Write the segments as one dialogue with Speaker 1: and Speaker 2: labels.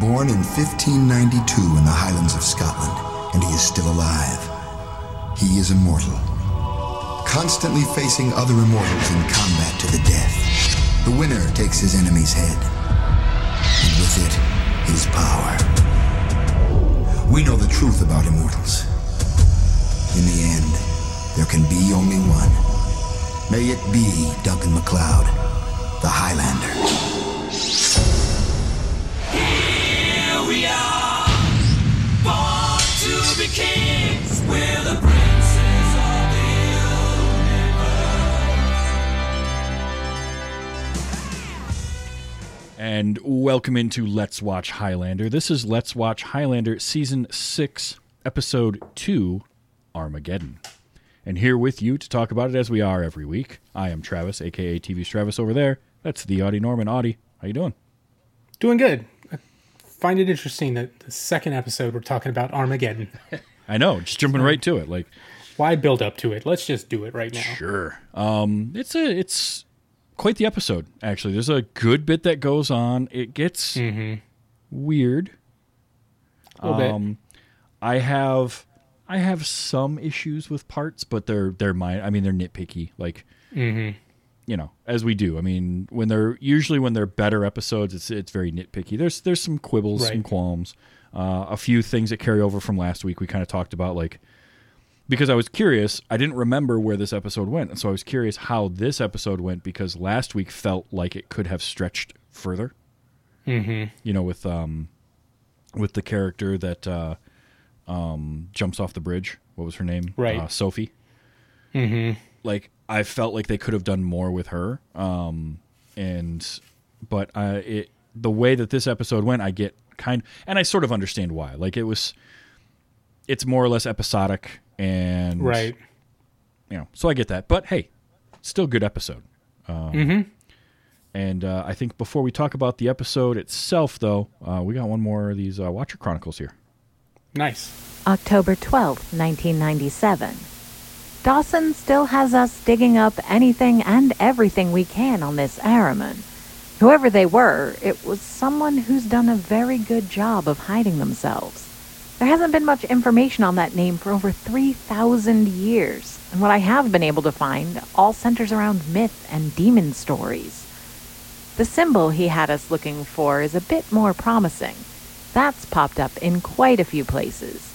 Speaker 1: Born in 1592 in the Highlands of Scotland, and he is still alive. He is immortal, constantly facing other immortals in combat to the death. The winner takes his enemy's head, and with it, his power. We know the truth about immortals. In the end, there can be only one. May it be Duncan MacLeod, the Highlander.
Speaker 2: And welcome into Let's Watch Highlander. This is Let's Watch Highlander Season 6, Episode 2, Armageddon. And here with you to talk about it as we are every week, I am Travis, aka TV's Travis over there. That's the Audie Norman. Audie, how you doing?
Speaker 3: Doing good. I find it interesting that the second episode we're talking about Armageddon.
Speaker 2: I know, just jumping right to it. Like,
Speaker 3: Why build up to it? Let's just do it right now.
Speaker 2: Sure. Um, it's a it's quite the episode. Actually, there's a good bit that goes on. It gets weird.
Speaker 3: Little bit.
Speaker 2: Um, I have I have some issues with parts, but they're they're mine. I mean, they're nitpicky. Like, you know, as we do. I mean, when they're usually when they're better episodes, it's it's very nitpicky. There's there's some quibbles, some qualms, uh, a few things that carry over from last week. We kind of talked about like because I was curious. I didn't remember where this episode went, and so I was curious how this episode went because last week felt like it could have stretched further. Mm-hmm. You know, with um, with the character that uh, um jumps off the bridge. What was her name?
Speaker 3: Right.
Speaker 2: uh, Sophie. Mm-hmm. Like I felt like they could have done more with her. Um, and but uh, it the way that this episode went, I get kind and I sort of understand why. Like it was, it's more or less episodic and
Speaker 3: Right.
Speaker 2: you know, so I get that. But hey, still good episode. Um, And uh, I think before we talk about the episode itself, though, uh, we got one more of these uh, Watcher Chronicles here.
Speaker 3: Nice.
Speaker 4: October 12th, 1997. Dawson still has us digging up anything and everything we can on this Ahriman. Whoever they were, it was someone who's done a very good job of hiding themselves. There hasn't been much information on that name for over 3,000 years, and what I have been able to find all centers around myth and demon stories. The symbol he had us looking for is a bit more promising. That's popped up in quite a few places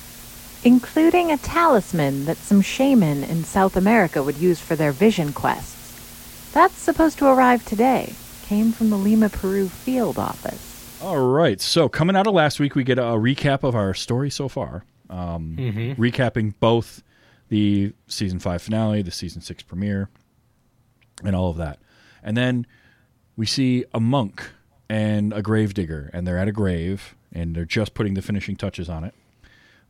Speaker 4: including a talisman that some shaman in South America would use for their vision quests. That's supposed to arrive today. Came from the Lima, Peru field office.
Speaker 2: All right. So coming out of last week, we get a recap of our story so far, um, recapping both the season five finale, the season six premiere, and all of that. And then we see a monk and a gravedigger, and they're at a grave, and they're just putting the finishing touches on it.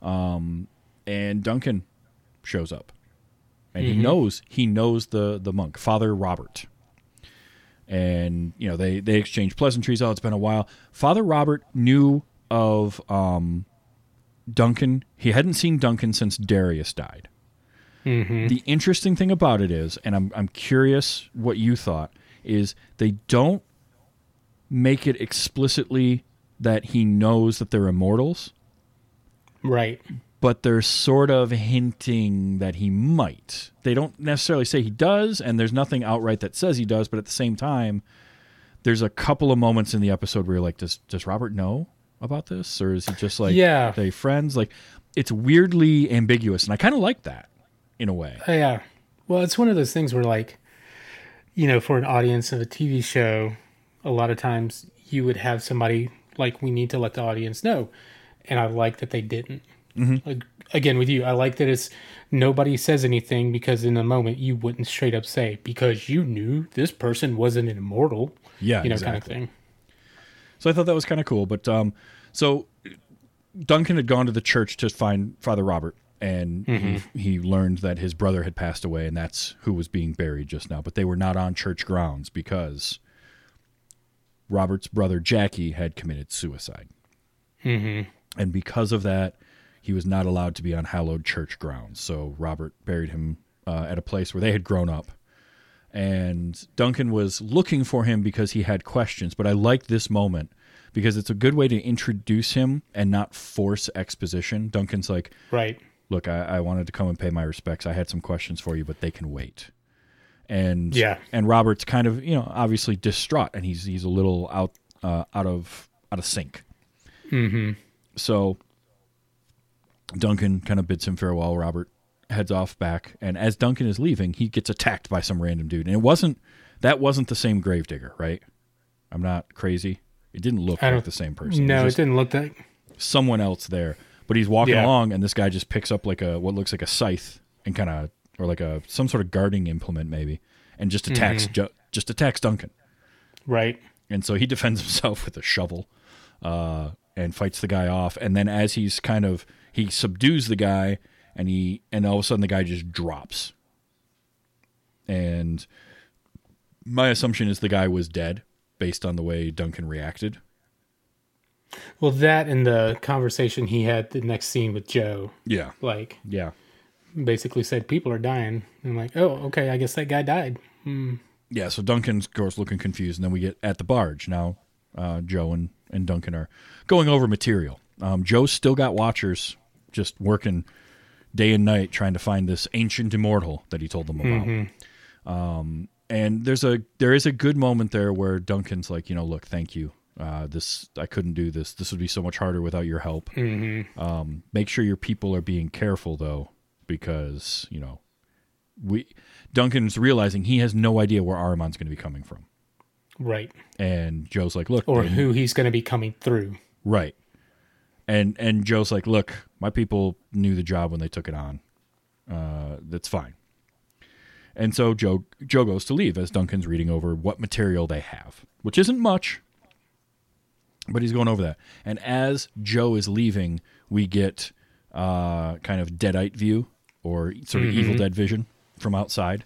Speaker 2: Um, and Duncan shows up, and he knows he knows the the monk, Father Robert and you know they they exchange pleasantries. Oh, it's been a while. Father Robert knew of um, Duncan. He hadn't seen Duncan since Darius died. The interesting thing about it is, and I'm I'm curious what you thought is they don't make it explicitly that he knows that they're immortals,
Speaker 3: Right.
Speaker 2: But they're sort of hinting that he might. They don't necessarily say he does, and there's nothing outright that says he does, but at the same time, there's a couple of moments in the episode where you're like, does does Robert know about this? Or is he just like
Speaker 3: Yeah.
Speaker 2: they friends? Like it's weirdly ambiguous, and I kinda like that in a way.
Speaker 3: Uh, yeah. Well, it's one of those things where, like, you know, for an audience of a TV show, a lot of times you would have somebody like, we need to let the audience know. And I like that they didn't. Like, again, with you, I like that it's nobody says anything because in the moment you wouldn't straight up say, because you knew this person wasn't an immortal.
Speaker 2: Yeah,
Speaker 3: You know,
Speaker 2: exactly.
Speaker 3: kind of thing.
Speaker 2: So I thought that was kind of cool. But um, so Duncan had gone to the church to find Father Robert, and he, he learned that his brother had passed away, and that's who was being buried just now. But they were not on church grounds because Robert's brother Jackie had committed suicide, mm-hmm. and because of that, he was not allowed to be on hallowed church grounds. So Robert buried him uh, at a place where they had grown up and Duncan was looking for him because he had questions. But I like this moment because it's a good way to introduce him and not force exposition. Duncan's like,
Speaker 3: Right.
Speaker 2: look, I, I wanted to come and pay my respects. I had some questions for you, but they can wait. And
Speaker 3: Yeah.
Speaker 2: and Robert's kind of you know obviously distraught, and he's he's a little out uh, out of out of sync. Mm-hmm. So Duncan kind of bids him farewell. Robert heads off back, and as Duncan is leaving, he gets attacked by some random dude, and it wasn't that wasn't the same gravedigger, right? I'm not crazy. It didn't look like the same person.
Speaker 3: No,
Speaker 2: it
Speaker 3: it didn't look that.
Speaker 2: someone else there, but he's walking
Speaker 3: Yeah.
Speaker 2: along, and this guy just picks up like a what looks like a scythe and kind of or like a some sort of gardening implement maybe, and just attacks Ju- just attacks Duncan.
Speaker 3: Right.
Speaker 2: And so he defends himself with a shovel uh, and fights the guy off. And then as he's kind of he subdues the guy, and he and all of a sudden the guy just drops. And my assumption is the guy was dead based on the way Duncan reacted.
Speaker 3: Well, that and the conversation he had the next scene with Joe,
Speaker 2: Yeah,
Speaker 3: like
Speaker 2: yeah,
Speaker 3: basically said people are dying. I'm like, oh, okay, I guess that guy died.
Speaker 2: yeah. So Duncan's goes looking confused, and then we get at the barge now. Uh, Joe and, and Duncan are going over material. Um, Joe's still got watchers just working day and night trying to find this ancient immortal that he told them about. Um, and there's a there is a good moment there where Duncan's like, you know, look, thank you. Uh, this I couldn't do this. This would be so much harder without your help. Um, make sure your people are being careful though, because you know we Duncan's realizing he has no idea where Ahriman's going to be coming from.
Speaker 3: Right.
Speaker 2: And Joe's like, look,
Speaker 3: Or who he's going to be coming through.
Speaker 2: right. And and Joe's like, look, my people knew the job when they took it on. Uh, that's fine. And so Joe Joe goes to leave as Duncan's reading over what material they have, which isn't much, but he's going over that. And as Joe is leaving, we get uh, kind of deadite view or sort of Evil Dead vision from outside.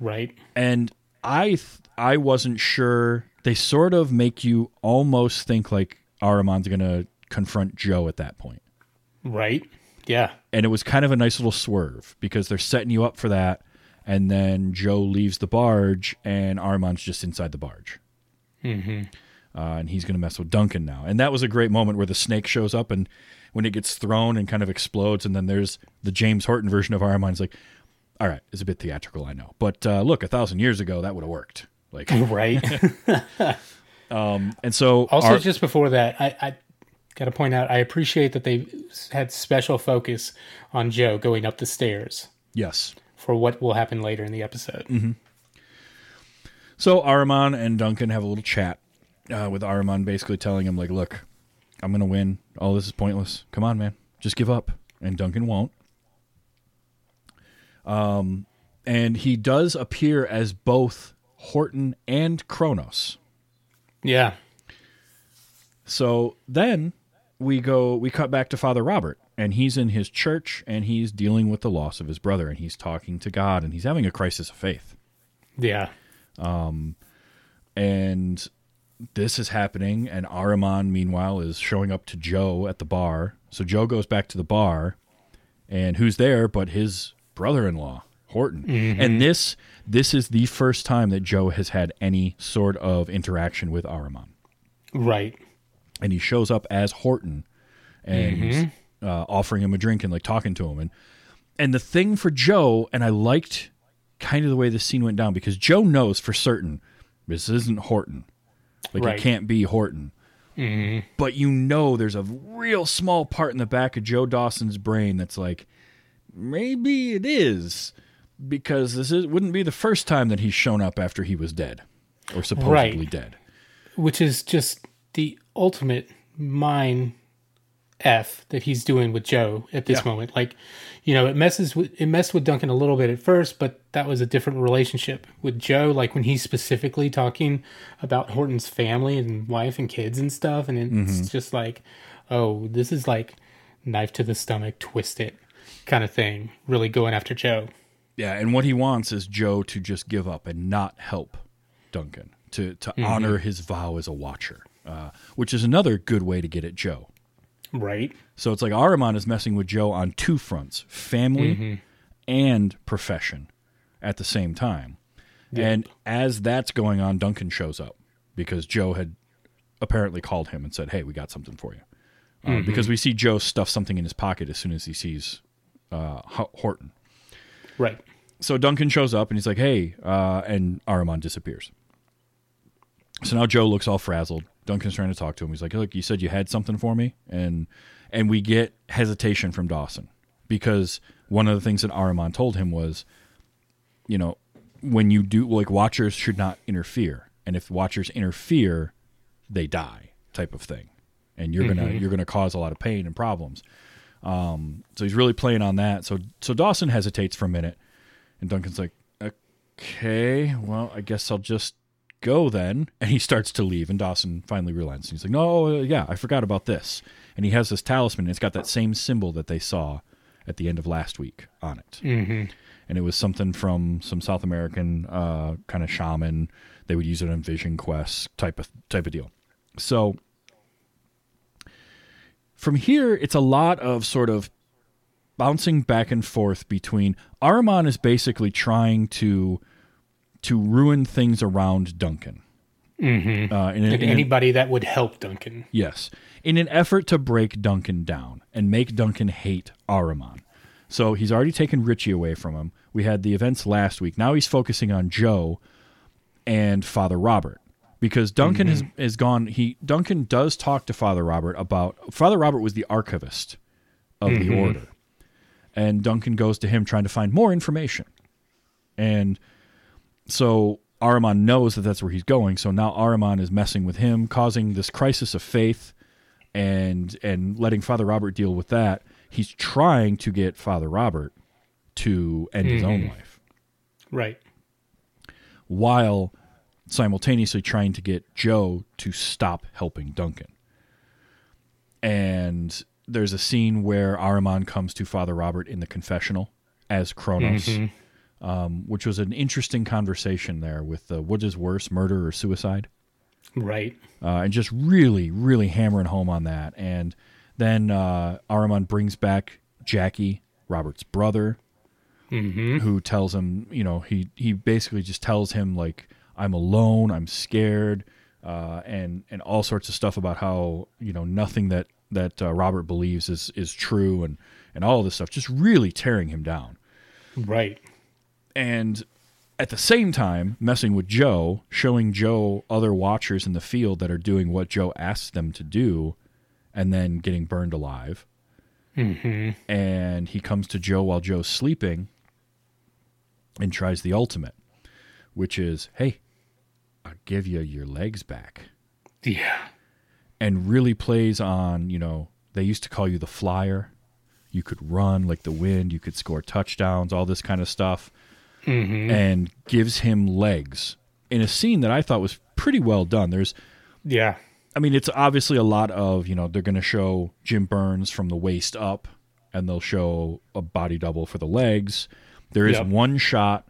Speaker 3: Right.
Speaker 2: and I th- I wasn't sure. They sort of make you almost think like Ahriman's going to confront Joe at that point,
Speaker 3: Right. Yeah.
Speaker 2: and it was kind of a nice little swerve because they're setting you up for that, and then Joe leaves the barge, and Ahriman's just inside the barge, mm-hmm. uh, and he's going to mess with Duncan now, and that was a great moment where the snake shows up and. When it gets thrown and kind of explodes, and then there's the James Horton version of Ahriman's like, all right, it's a bit theatrical, I know, but uh, look, a thousand years ago that would have worked. Like,
Speaker 3: Right.
Speaker 2: and so
Speaker 3: Also,
Speaker 2: our-
Speaker 3: just before that, I, I got to point out I appreciate that they had special focus on Joe going up the stairs
Speaker 2: yes,
Speaker 3: for what will happen later in the episode.
Speaker 2: Mm-hmm. so Ahriman and Duncan have a little chat uh, with Ahriman, basically telling him like, look, I'm gonna win. All this is pointless. Come on, man, just give up. And Duncan won't. Um, and he does appear as both Horton and Kronos.
Speaker 3: Yeah.
Speaker 2: So then we go, we cut back to Father Robert, and he's in his church and he's dealing with the loss of his brother, and he's talking to God, and he's having a crisis of faith.
Speaker 3: Yeah.
Speaker 2: Um, and this is happening, and Ahriman, meanwhile, is showing up to Joe at the bar. So Joe goes back to the bar, and who's there but his brother-in-law, Horton. Mm-hmm. And this this is the first time that Joe has had any sort of interaction with Ahriman.
Speaker 3: Right.
Speaker 2: And he shows up as Horton and he's, uh, offering him a drink and like talking to him. And and the thing for Joe and I liked kind of the way the scene went down because Joe knows for certain this isn't Horton. Like
Speaker 3: Right.
Speaker 2: it can't be Horton. But you know there's a real small part in the back of Joe Dawson's brain that's like maybe it is because this is, wouldn't be the first time that he's shown up after he was dead or supposedly
Speaker 3: Right.
Speaker 2: dead.
Speaker 3: Which is just the ultimate mine f that he's doing with Joe at this
Speaker 2: Yeah.
Speaker 3: moment. Like, you know, it messes with it messed with Duncan a little bit at first, but that was a different relationship with Joe. Like when he's specifically talking about Horton's family and wife and kids and stuff, and it's
Speaker 2: Mm-hmm.
Speaker 3: just like, oh, this is like knife to the stomach, twist it kind of thing. Really going after Joe.
Speaker 2: Yeah, and what he wants is Joe to just give up and not help Duncan to to honor his vow as a watcher, uh, which is another good way to get at Joe.
Speaker 3: Right.
Speaker 2: So it's like Ahriman is messing with Joe on two fronts: family and profession at the same time. And as that's going on, Duncan shows up because Joe had apparently called him and said, "Hey, we got something for you," uh, because we see Joe stuff something in his pocket as soon as he sees uh, Ho- Horton.
Speaker 3: Right.
Speaker 2: So Duncan shows up and he's like, "Hey," uh, and Ahriman disappears. So now Joe looks all frazzled. Duncan's trying to talk to him. He's like, "Look, you said you had something for me," and and we get hesitation from Dawson because one of the things that Ahriman told him was, you know, when you do like watchers should not interfere, and if watchers interfere, they die, type of thing, and you're gonna you're gonna cause a lot of pain and problems. Um, so he's really playing on that. So so Dawson hesitates for a minute, and Duncan's like, "Okay, well, I guess I'll just go then." And he starts to leave, and Dawson finally relents. He's like, "No, uh, yeah, I forgot about this." And he has this talisman. And it's got that same symbol that they saw at the end of last week on it, mm-hmm. and it was something from some South American uh, kind of shaman. They would use it on Vision quests type of type of deal. So from here, it's a lot of sort of bouncing back and forth between Ahriman is basically trying to to ruin things around Duncan. Mm-hmm. Uh, in, a-
Speaker 3: And
Speaker 2: in
Speaker 3: anybody that would help Duncan.
Speaker 2: Yes. In an effort to break Duncan down and make Duncan hate Ahriman. So he's already taken Richie away from him. We had the events last week. Now he's focusing on Joe and Father Robert. Because Duncan has, has gone he Duncan does talk to Father Robert about Father Robert was the archivist of the order. And Duncan goes to him trying to find more information. And so Ahriman knows that that's where he's going. So now Ahriman is messing with him, causing this crisis of faith, and and letting Father Robert deal with that. He's trying to get Father Robert to end his own mm-hmm. life,
Speaker 3: Right.
Speaker 2: while simultaneously trying to get Joe to stop helping Duncan. And there's a scene where Ahriman comes to Father Robert in the confessional as Kronos, mm-hmm. Um, which was an interesting conversation there with the what is worse, murder or suicide,
Speaker 3: Right.
Speaker 2: uh, and just really, really hammering home on that. And then uh, Ahriman brings back Jackie, Robert's brother, who tells him, you know, he he basically just tells him like, I'm alone, I'm scared, uh, and and all sorts of stuff about how you know nothing that that uh, Robert believes is is true, and and all of this stuff, just really tearing him down
Speaker 3: Right.
Speaker 2: And at the same time messing with Joe, showing Joe other watchers in the field that are doing what Joe asks them to do, and then getting burned alive. Mm-hmm. And he comes to Joe while Joe's sleeping and tries the ultimate, which is, "Hey, I'll give you your legs back."
Speaker 3: Yeah.
Speaker 2: and really plays on, you know, they used to call you the flyer. You could run like the wind, you could score touchdowns, all this kind of stuff. And gives him legs in a scene that I thought was pretty well done. There's
Speaker 3: Yeah.
Speaker 2: I mean, it's obviously a lot of, you know, they're going to show Jim Byrnes from the waist up and they'll show a body double for the legs. There is
Speaker 3: Yep.
Speaker 2: one shot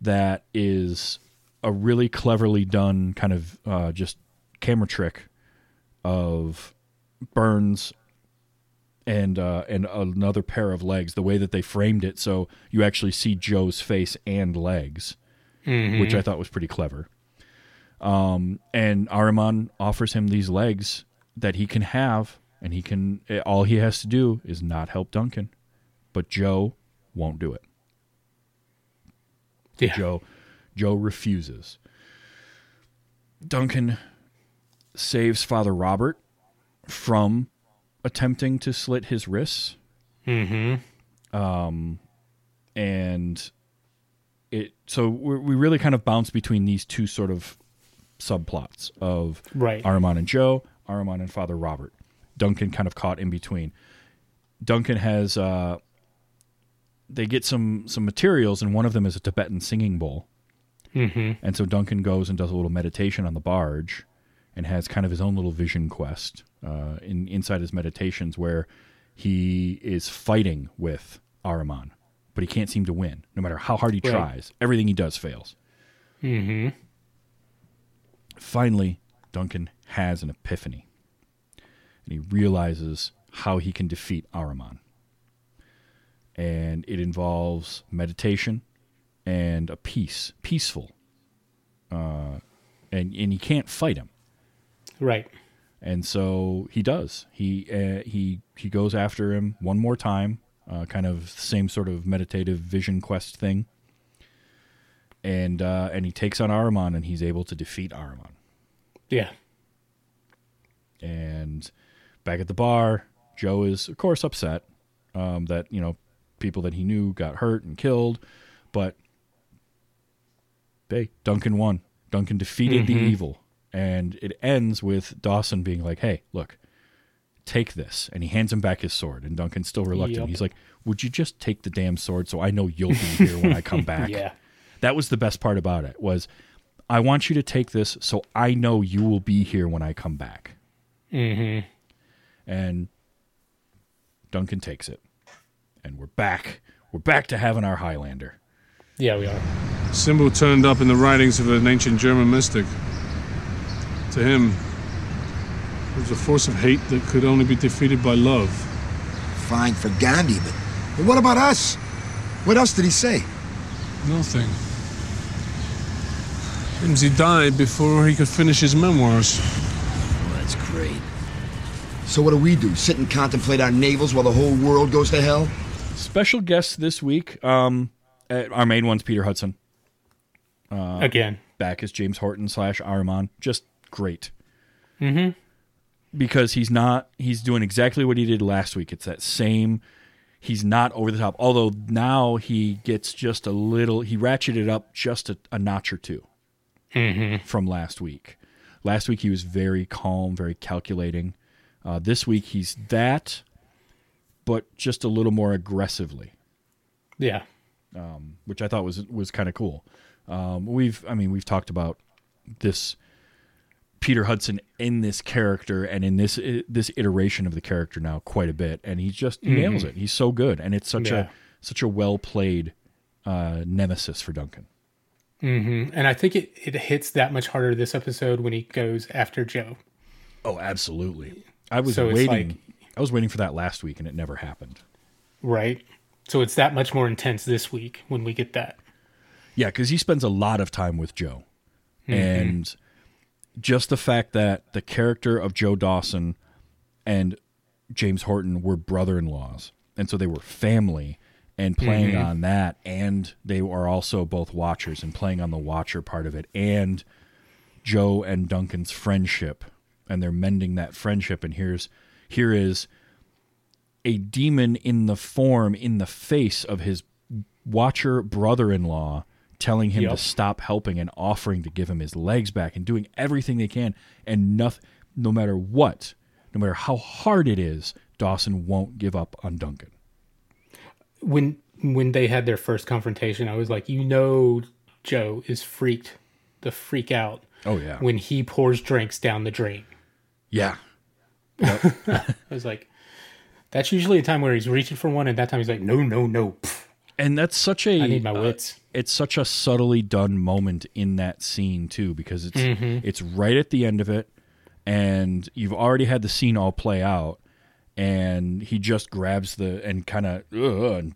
Speaker 2: that is a really cleverly done kind of uh, just camera trick of Byrnes and uh, and another pair of legs. The way that they framed it, so you actually see Joe's face and legs, which I thought was pretty clever. Um, and Ahriman offers him these legs that he can have, and he can. eh, All he has to do is not help Duncan, but Joe won't do it.
Speaker 3: Yeah.
Speaker 2: Joe Joe refuses. Duncan saves Father Robert from attempting to slit his wrists. Mm-hmm. Um, and it so we we really kind of bounce between these two sort of subplots of
Speaker 3: Right.
Speaker 2: Ahriman and Joe, Ahriman and Father Robert. Duncan kind of caught in between. Duncan has uh, they get some some materials, and one of them is a Tibetan singing bowl. Mm-hmm. And so Duncan goes and does a little meditation on the barge, and has kind of his own little vision quest uh, in inside his meditations where he is fighting with Ahriman, but he can't seem to win. No matter how hard he
Speaker 3: Right.
Speaker 2: tries, everything he does fails. Mm-hmm. Finally, Duncan has an epiphany, and he realizes how he can defeat Ahriman. And it involves meditation and a peace, peaceful. Uh, and and you can't fight him.
Speaker 3: Right.
Speaker 2: And so he does. He uh, he he goes after him one more time, uh, kind of same sort of meditative vision quest thing, and uh, and he takes on Ahriman, and he's able to defeat Ahriman.
Speaker 3: Yeah.
Speaker 2: And back at the bar, Joe is of course upset um, that you know people that he knew got hurt and killed, but hey, Duncan won. Duncan defeated the evil, and it ends with Dawson being like, "Hey, look, take this," and he hands him back his sword, and Duncan's still reluctant.
Speaker 3: Yep.
Speaker 2: He's like, "Would you just take the damn sword so I know you'll be here when I come back?"
Speaker 3: Yeah.
Speaker 2: That was the best part about it was I want you to take this so I know you will be here when I come back.
Speaker 3: Mm-hmm.
Speaker 2: And Duncan takes it. And we're back. We're back to having our Highlander.
Speaker 3: Yeah, we are.
Speaker 5: Symbol turned up in the writings of an ancient German mystic. To him, it was a force of hate that could only be defeated by love.
Speaker 1: Fine for Gandhi, but, but what about us? What else did he say?
Speaker 5: Nothing. Seems he died before he could finish his memoirs.
Speaker 1: That's great. So what do we do? Sit and contemplate our navels while the whole world goes to hell?
Speaker 2: Special guest this week. Um, uh, our main one's Peter Hudson.
Speaker 3: Again.
Speaker 2: Back as James Horton slash Ahriman. Just great. Mm-hmm. Because he's not. He's doing exactly what he did last week. It's that same. He's not over the top. Although now he gets just a little. He ratcheted up just a, a notch or 2 from last week. Last week he was very calm, very calculating. Uh, this week he's that, but just a little more aggressively
Speaker 3: Yeah.
Speaker 2: which I thought was was kind of cool. Um, we've, I mean, we've talked about this Peter Hudson in this character and in this this iteration of the character now quite a bit, and he just he nails it. He's so good, and it's such
Speaker 3: Yeah.
Speaker 2: a such a well played uh, nemesis for Duncan. Mm-hmm.
Speaker 3: And I think it, it hits that much harder this episode when he goes after Joe.
Speaker 2: Oh, absolutely. I was
Speaker 3: So
Speaker 2: waiting.
Speaker 3: like-
Speaker 2: I was waiting for that last week, and it never happened.
Speaker 3: Right? So it's that much more intense this week when we get that.
Speaker 2: Yeah, because he spends a lot of time with Joe, mm-hmm. and just the fact that the character of Joe Dawson and James Horton were brother-in-laws, and so they were family, and playing mm-hmm. on that, and they are also both Watchers, and playing on the Watcher part of it, and Joe and Duncan's friendship, and they're mending that friendship, and here's here is a demon in the form in the face of his watcher brother-in-law telling him to stop helping and offering to give him his legs back and doing everything they can and nothing no matter what no matter how hard it is Dawson won't give up on Duncan
Speaker 3: When when they had their first confrontation, I was like, you know, Joe is freaked the freak out
Speaker 2: oh yeah
Speaker 3: when he pours drinks down the drain.
Speaker 2: yeah
Speaker 3: I was like, that's usually a time where he's reaching for one, and that time he's like, no, no, no.
Speaker 2: And that's such a
Speaker 3: I need my
Speaker 2: uh,
Speaker 3: wits.
Speaker 2: it's such a subtly done moment in that scene too because it's it's right at the end of it and you've already had the scene all play out and he just grabs the and kind of uh, and,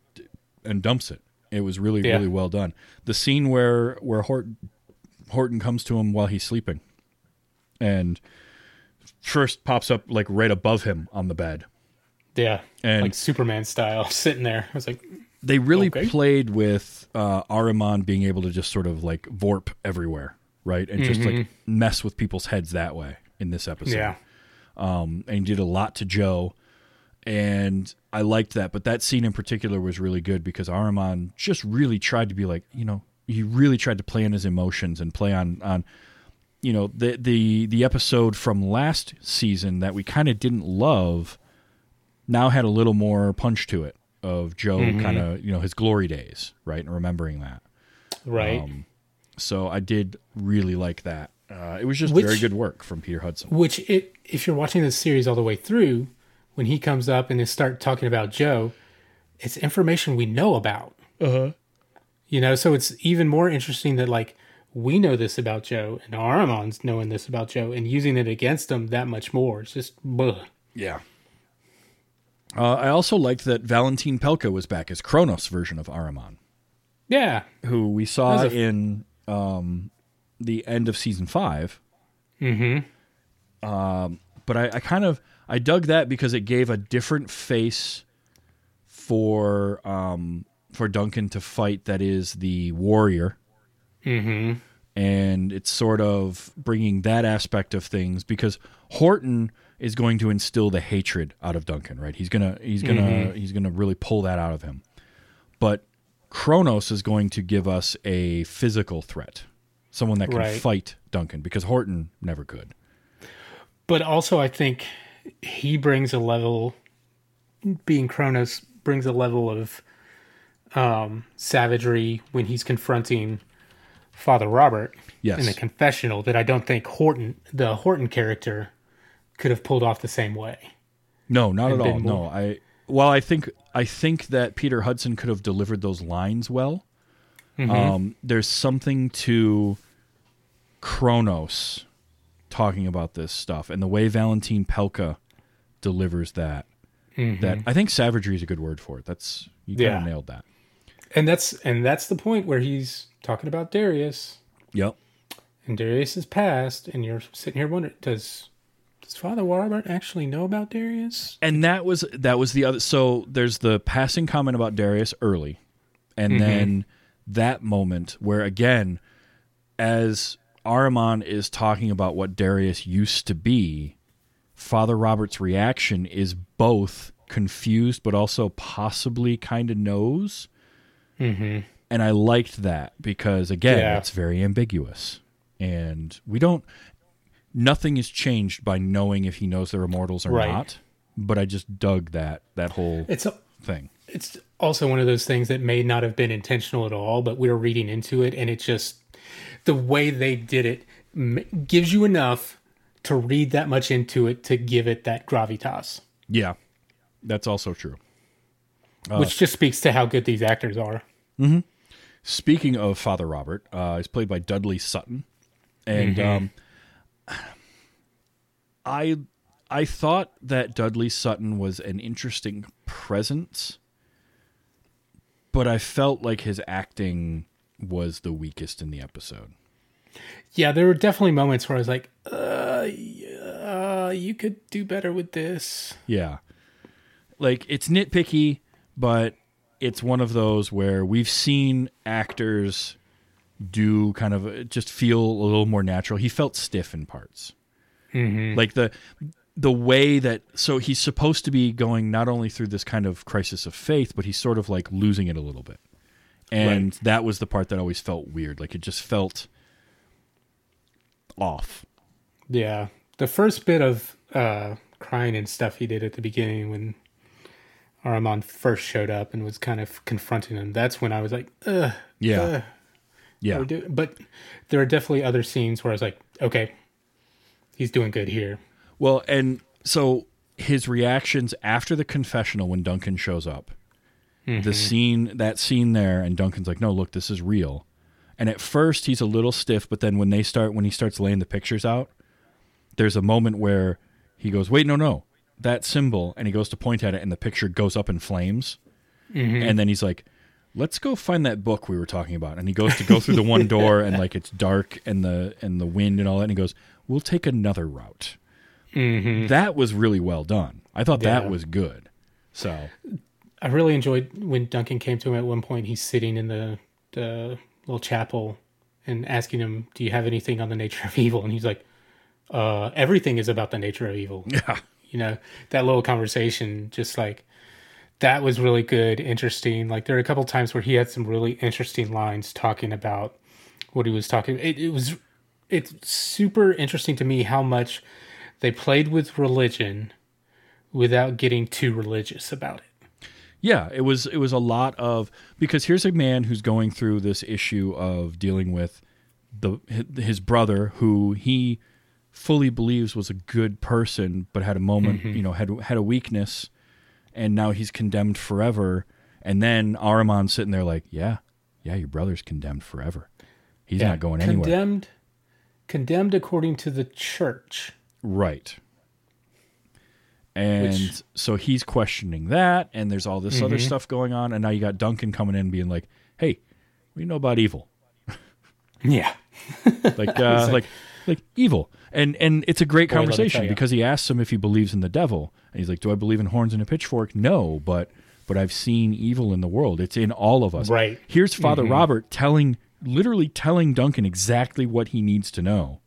Speaker 2: and dumps it it was really
Speaker 3: Yeah.
Speaker 2: really well done the scene where where horton horton comes to him while he's sleeping and first pops up like right above him on the bed
Speaker 3: yeah,
Speaker 2: And-
Speaker 3: like Superman style, sitting there. I was like,
Speaker 2: they really
Speaker 3: Okay.
Speaker 2: played with uh, being able to just sort of like vorp everywhere, right, and just like mess with people's heads that way in this episode.
Speaker 3: yeah,
Speaker 2: um, and he did a lot to Joe, and I liked that. But that scene in particular was really good because Ahriman just really tried to be like, you know, he really tried to play on his emotions and play on on. You know the the the episode from last season that we kind of didn't love now had a little more punch to it of Joe kind of you know his glory days right and remembering that
Speaker 3: right.
Speaker 2: Um, so I did really like that uh, it was just
Speaker 3: Which-
Speaker 2: very good work from Peter Hudson
Speaker 3: Which, it, if you're watching this series all the way through, when he comes up and they start talking about Joe, it's information we know about. Uh huh. You know, so it's even more interesting that like we know this about Joe and Ahriman's knowing this about Joe and using it against him that much more. It's just, bleh.
Speaker 2: Yeah. Uh, I also liked that Valentine Pelka was back as Kronos version of Ahriman,
Speaker 3: yeah,
Speaker 2: who we saw
Speaker 3: a-
Speaker 2: in um, the end of season 5 Mm-hmm. Um, but I, I kind of I dug that because it gave a different face for um for Duncan to fight that is the warrior.
Speaker 3: Mm-hmm.
Speaker 2: And it's sort of bringing that aspect of things because Horton is going to instill the hatred out of Duncan, right? He's gonna he's gonna he's gonna really pull that out of him. But Kronos is going to give us a physical threat, someone that can
Speaker 3: Right.
Speaker 2: fight Duncan because Horton never could.
Speaker 3: But also, I think he brings a level, being Kronos brings a level of um, savagery when he's confronting Father Robert
Speaker 2: Yes.
Speaker 3: in the confessional that I don't think Horton, the Horton character, could have pulled off the same way.
Speaker 2: No, not at all.
Speaker 3: been
Speaker 2: No, I well, I think I think that Peter Hudson could have delivered those lines well.
Speaker 3: Mm-hmm.
Speaker 2: Um, there's something to Kronos talking about this stuff and the way Valentine Pelka delivers that. That I think savagery is a good word for it. That's you kind
Speaker 3: Mm-hmm. Yeah.
Speaker 2: of nailed that.
Speaker 3: And that's and that's the point where he's talking about Darius
Speaker 2: Yep.
Speaker 3: and Darius is past, and you're sitting here wondering, does does Father Robert actually know about Darius?
Speaker 2: and that was that was the other so there's the passing comment about Darius early and
Speaker 3: Mm-hmm.
Speaker 2: then that moment where again as Ahriman is talking about what Darius used to be Father Robert's reaction is both confused but also possibly kind of knows
Speaker 3: Mm-hmm.
Speaker 2: and I liked that because again
Speaker 3: Yeah.
Speaker 2: it's very ambiguous and we don't nothing is changed by knowing if he knows they're immortals or
Speaker 3: Right.
Speaker 2: not but I just dug that that whole
Speaker 3: It's a,
Speaker 2: thing.
Speaker 3: it's also one of those things that may not have been intentional at all, but we were reading into it, and it just the way they did it m- gives you enough to read that much into it to give it that gravitas,
Speaker 2: yeah. That's also true.
Speaker 3: Which just speaks to how good these actors are.
Speaker 2: speaking of Father Robert uh he's played by Dudley Sutton. And um I I thought that Dudley Sutton was an interesting presence but I felt like his acting was the weakest in the episode.
Speaker 3: Yeah, there were definitely moments where I was like, uh, yeah, you could do better with this.
Speaker 2: Yeah. Like it's nitpicky, but it's one of those where we've seen actors do kind of uh, just feel a little more natural. He felt stiff in parts. Like the the way that so he's supposed to be going not only through this kind of crisis of faith, but he's sort of like losing it a little bit. And that was the part that always felt weird. Like it just felt off.
Speaker 3: Yeah, the first bit of uh, crying and stuff he did at the beginning when Ahriman first showed up and was kind of confronting him. That's when I was like, ugh.
Speaker 2: Yeah.
Speaker 3: ugh.
Speaker 2: Yeah.
Speaker 3: Do- but there are definitely other scenes where I was like, okay, he's doing good here.
Speaker 2: Well, and so his reactions after the confessional when Duncan shows up, the mm-hmm. scene, that scene there, and Duncan's like, "No, look, this is real." And at first, he's a little stiff, but then when they start, when he starts laying the pictures out, there's a moment where he goes, "Wait, no, no, that symbol," and he goes to point at it, and the picture goes up in flames, mm-hmm. and then he's like. Let's go find that book we were talking about. And he goes to go through the one door and like it's dark and the and the wind and all that. And he goes, "We'll take another route." that was really well done. I thought that was good. So
Speaker 3: I really enjoyed when Duncan came to him at one point. He's sitting in the, the little chapel and asking him, Do you have anything on the nature of evil? And he's like, uh, Everything is about the nature of evil.
Speaker 2: yeah,
Speaker 3: you know that little conversation just like that was really good interesting. Like there are a couple times where he had some really interesting lines talking about what he was talking it, it was it's super interesting to me how much they played with religion without getting too religious about it.
Speaker 2: Yeah. It was it was a lot of because here's a man who's going through this issue of dealing with the his brother who he fully believes was a good person but had a moment mm-hmm. you know had had a weakness and now he's condemned forever and then Ahriman's sitting there like yeah yeah your brother's condemned forever he's not going anywhere
Speaker 3: condemned condemned according to the church
Speaker 2: Right. And
Speaker 3: Which-
Speaker 2: so he's questioning that, and there's all this other
Speaker 3: Mm-hmm.
Speaker 2: stuff going on, and now you got Duncan coming in being like, "Hey, what do you know about evil?"
Speaker 3: yeah
Speaker 2: Like, uh, like, like evil. And and it's a great
Speaker 3: Boy,
Speaker 2: conversation because he asks him if he believes in the devil, and he's like, "Do I believe in horns and a pitchfork? No, but but I've seen evil in the world. It's in all of us."
Speaker 3: Right.
Speaker 2: Here's Father
Speaker 3: Mm-hmm.
Speaker 2: Robert telling, literally telling Duncan exactly what he needs to know.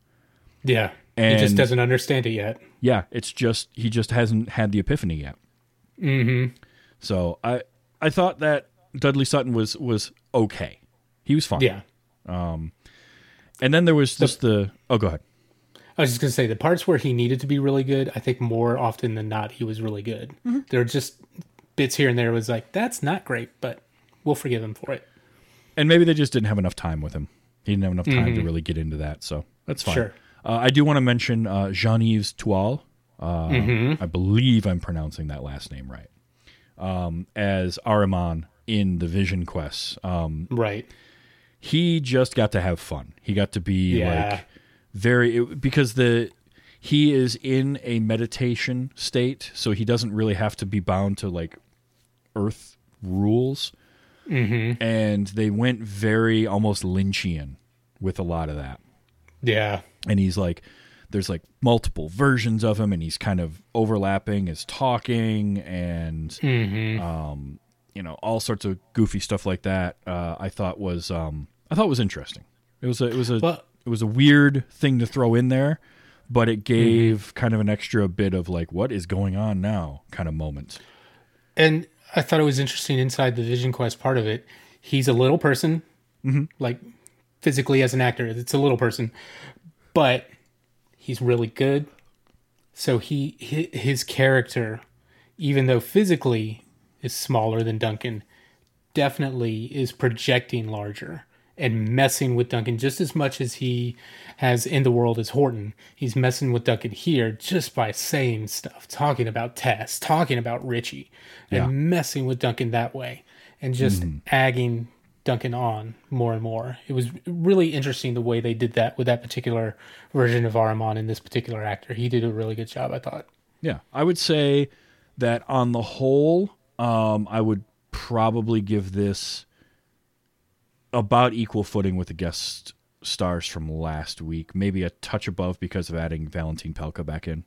Speaker 3: Yeah. he just doesn't understand it yet.
Speaker 2: Yeah, it's just he just hasn't had the epiphany yet. Mm-hmm. So I I thought that Dudley Sutton was was okay. He was fine.
Speaker 3: Yeah.
Speaker 2: Um, And then there was just the oh go ahead.
Speaker 3: I was just gonna say the parts where he needed to be really good. I think more often than not he was really good.
Speaker 2: Mm-hmm.
Speaker 3: There were just bits here and there was like that's not great, but we'll forgive him for it.
Speaker 2: And maybe they just didn't have enough time with him. He didn't have enough time to really get into that, so that's fine.
Speaker 3: Mm-hmm. Sure.
Speaker 2: Uh, I do want to mention uh, Jean-Yves Toile. Uh,
Speaker 3: Mm-hmm.
Speaker 2: I believe I'm pronouncing that last name right. Um, as Ahriman in the Vision Quest. Um,
Speaker 3: Right.
Speaker 2: he just got to have fun. He got to be
Speaker 3: Yeah.
Speaker 2: like very it, because the he is in a meditation state, so he doesn't really have to be bound to like earth rules. Mm-hmm. And they went very almost Lynchian with a lot of that.
Speaker 3: Yeah.
Speaker 2: And he's like, there's like multiple versions of him, and he's kind of overlapping his talking and um, you know all sorts of goofy stuff like that. Uh, I thought was um, I thought was interesting. It was a it was a
Speaker 3: Well-
Speaker 2: it was a weird thing to throw in there, but it gave kind of an extra bit of like what is going on now kind of moment.
Speaker 3: And I thought it was interesting inside the Vision Quest part of it. He's a little person,
Speaker 2: Mm-hmm.
Speaker 3: like physically as an actor, it's a little person, but he's really good. So he his character, even though physically is smaller than Duncan, definitely is projecting larger and messing with Duncan just as much as he has in the world as Horton. He's messing with Duncan here just by saying stuff, talking about Tess, talking about Richie, and
Speaker 2: Yeah.
Speaker 3: messing with Duncan that way, and just agging Duncan on more and more. It was really interesting the way they did that with that particular version of Ahriman and this particular actor. He did a really good job, I thought.
Speaker 2: Yeah, I would say that on the whole, um, I would probably give this about equal footing with the guest stars from last week. Maybe a touch above because of adding Valentine Pelka back in.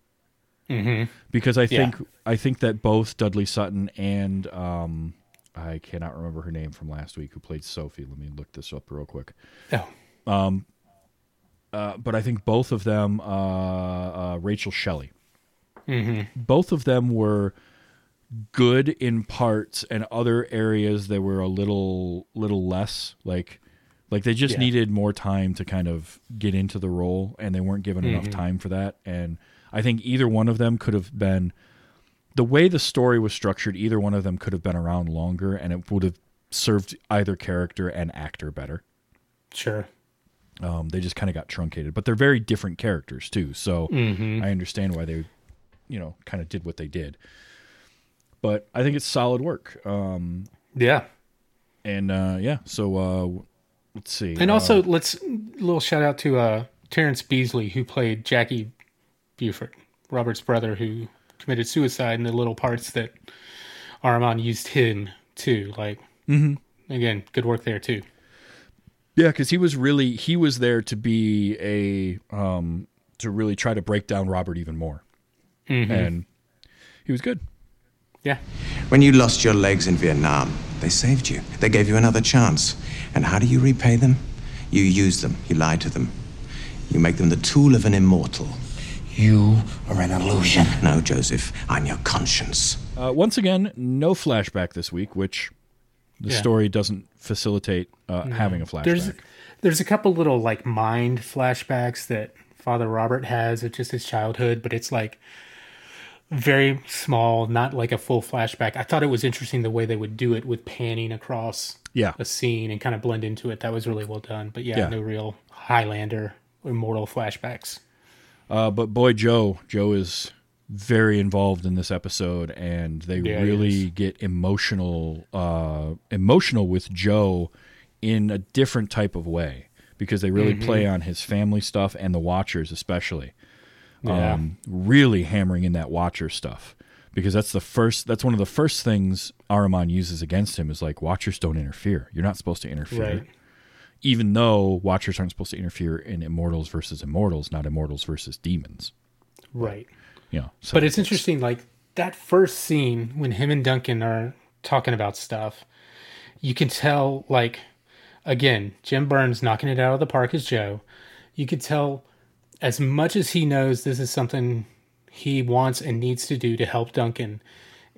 Speaker 2: Mm-hmm. Because I think I think that both Dudley Sutton and um, I cannot remember her name from last week who played Sophie. Let me look this up real quick.
Speaker 3: Oh,
Speaker 2: uh, but I think both of them, uh, uh, Rachel Shelley, both of them were good in parts, and other areas they were a little little less. Like, like they just
Speaker 3: Yeah.
Speaker 2: needed more time to kind of get into the role, and they weren't given enough time for that. And I think either one of them could have been the way the story was structured. Either one of them could have been around longer, and it would have served either character and actor better.
Speaker 3: sure.
Speaker 2: Um, they just kind of got truncated, but they're very different characters too. So I understand why they, you know, kind of did what they did. But I think it's solid work. Um,
Speaker 3: Yeah.
Speaker 2: and uh, yeah, so uh, let's see.
Speaker 3: And
Speaker 2: Uh,
Speaker 3: also, let's a little shout out to uh, Terrence Beasley, who played Jackie Buford, Robert's brother, who committed suicide in the little parts that Ahriman used him too. Like, again, good work there too.
Speaker 2: yeah, because he was really he was there to be a um, to really try to break down Robert even more, and he was good.
Speaker 3: Yeah,
Speaker 6: When you lost your legs in Vietnam, they saved you. They gave you another chance. And how do you repay them? You use them. You lie to them. You make them the tool of an immortal.
Speaker 7: You are an illusion.
Speaker 6: No, Joseph, I'm your conscience.
Speaker 2: Uh, once again, no flashback this week, which the
Speaker 3: Yeah.
Speaker 2: story doesn't facilitate uh, having a flashback.
Speaker 3: there's there's a couple little like mind flashbacks that Father Robert has of just his childhood, but it's like very small, not like a full flashback. I thought it was interesting the way they would do it with panning across
Speaker 2: Yeah.
Speaker 3: a scene and kind of blend into it. That was really well done. But yeah,
Speaker 2: Yeah.
Speaker 3: no real Highlander immortal flashbacks.
Speaker 2: Uh, but boy, Joe, Joe is very involved in this episode, and they
Speaker 3: Yeah,
Speaker 2: really get emotional, uh, emotional with Joe in a different type of way because they really
Speaker 3: Mm-hmm.
Speaker 2: play on his family stuff and the Watchers, especially.
Speaker 3: Yeah.
Speaker 2: Um, really hammering in that Watcher stuff because that's the first. That's one of the first things Ahriman uses against him is like Watchers don't interfere. You're not supposed to interfere.
Speaker 3: Right.
Speaker 2: even though Watchers aren't supposed to interfere in Immortals versus Immortals, not Immortals versus demons.
Speaker 3: Right.
Speaker 2: You know, so
Speaker 3: But it's interesting, like that first scene when him and Duncan are talking about stuff, you can tell, like, again, Jim Burns knocking it out of the park as Joe. You could tell as much as he knows this is something he wants and needs to do to help Duncan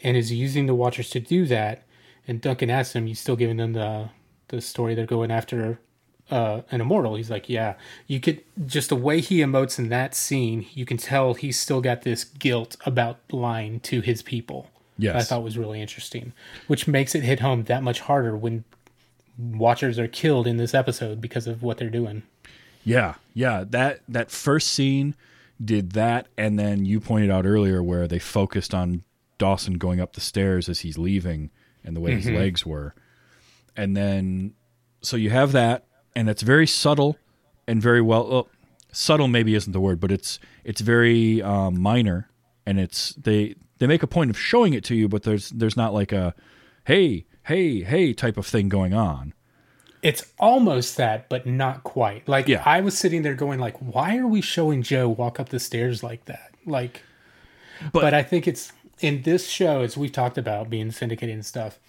Speaker 3: and is using the Watchers to do that. And Duncan asks him, You still giving them the, the story they're going after uh, an immortal. He's like, yeah, you could just the way he emotes in that scene, you can tell he's still got this guilt about lying to his people.
Speaker 2: Yes.
Speaker 3: I thought was really interesting, which makes it hit home that much harder when watchers are killed in this episode because of what they're doing.
Speaker 2: Yeah, yeah. That that first scene did that, and then you pointed out earlier where they focused on Dawson going up the stairs as he's leaving and the way his legs were, and then so you have that, and it's very subtle and very well. Oh, subtle maybe isn't the word, but it's it's very um, minor, and it's they they make a point of showing it to you, but there's there's not like a hey hey hey type of thing going on.
Speaker 3: It's almost that, but not quite. Like
Speaker 2: Yeah.
Speaker 3: I was sitting there going, like, why are we showing Joe walk up the stairs like that? Like, but, I think it's in this show, as we've talked about being syndicated and stuff.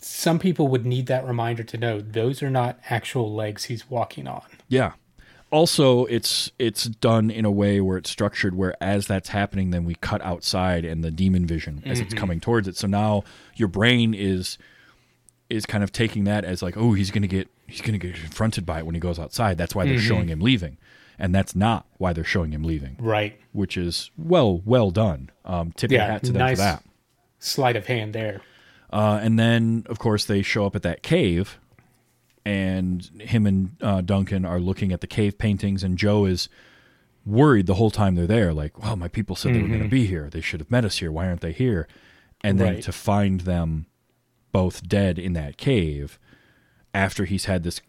Speaker 3: Some people would need that reminder to know those are not actual legs he's walking on.
Speaker 2: Yeah. Also, it's it's done in a way where it's structured where as that's happening, then we cut outside and the demon vision as it's mm-hmm. coming towards it. So now your brain is is kind of taking that as like, oh, he's gonna get he's gonna get confronted by it when he goes outside. That's why they're showing him leaving, and that's not why they're showing him leaving,
Speaker 3: Right.
Speaker 2: which is well well done. Um, tip your hat to them
Speaker 3: nice.
Speaker 2: for that.
Speaker 3: Sleight of hand there.
Speaker 2: Uh, and then, of course, they show up at that cave, and him and uh, Duncan are looking at the cave paintings, and Joe is worried the whole time they're there. Like, well, my people said they were going to be here. They should have met us here. Why aren't they here? And then
Speaker 3: Right.
Speaker 2: to find them both dead in that cave after he's had this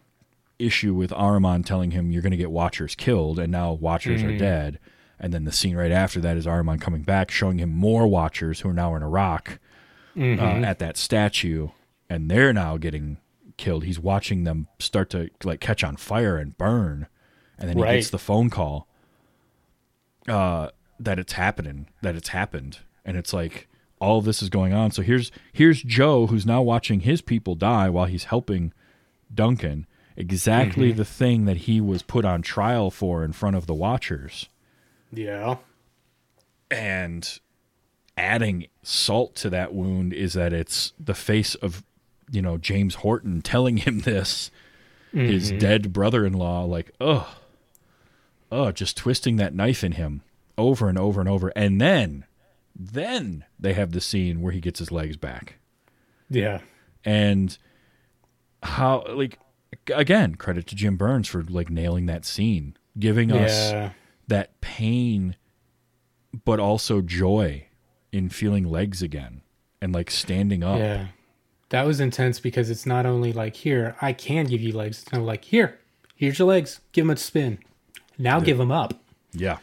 Speaker 2: issue with Ahriman telling him you're going to get Watchers killed, and now Watchers are dead. And then the scene right after that is Ahriman coming back, showing him more Watchers who are now in Iraq uh, at that statue, and they're now getting killed. He's watching them start to like catch on fire and burn, and then he
Speaker 3: Right.
Speaker 2: gets the phone call uh, that it's happening, that it's happened, and it's like all of this is going on. So here's here's Joe who's now watching his people die while he's helping Duncan. Exactly mm-hmm. the thing that he was put on trial for in front of the Watchers
Speaker 3: Yeah.
Speaker 2: and adding salt to that wound is that it's the face of you know James Horton telling him this his mm-hmm. dead brother-in-law like oh oh just twisting that knife in him over and over and over and then then they have the scene where he gets his legs back
Speaker 3: Yeah.
Speaker 2: and how like again credit to Jim Byrnes for like nailing that scene giving us
Speaker 3: Yeah.
Speaker 2: that pain but also joy in feeling legs again and like standing up
Speaker 3: Yeah. That was intense because it's not only like, here, I can give you legs. It's not like, here, here's your legs. Give them a spin. Now give them up.
Speaker 2: yeah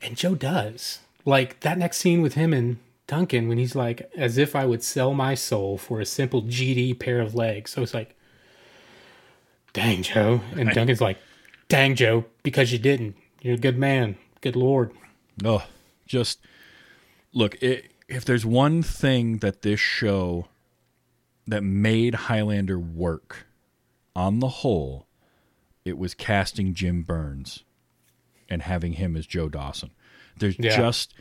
Speaker 3: And Joe does. Like that next scene with him and Duncan when he's like, as if I would sell my soul for a simple GD pair of legs. So it's like, dang, Joe. And Duncan's like, dang, Joe, because you didn't. You're a good man. Good Lord.
Speaker 2: oh just look it, if there's one thing that this show that made Highlander work on the whole it was casting Jim Byrnes and having him as Joe Dawson there's
Speaker 3: Yeah.
Speaker 2: just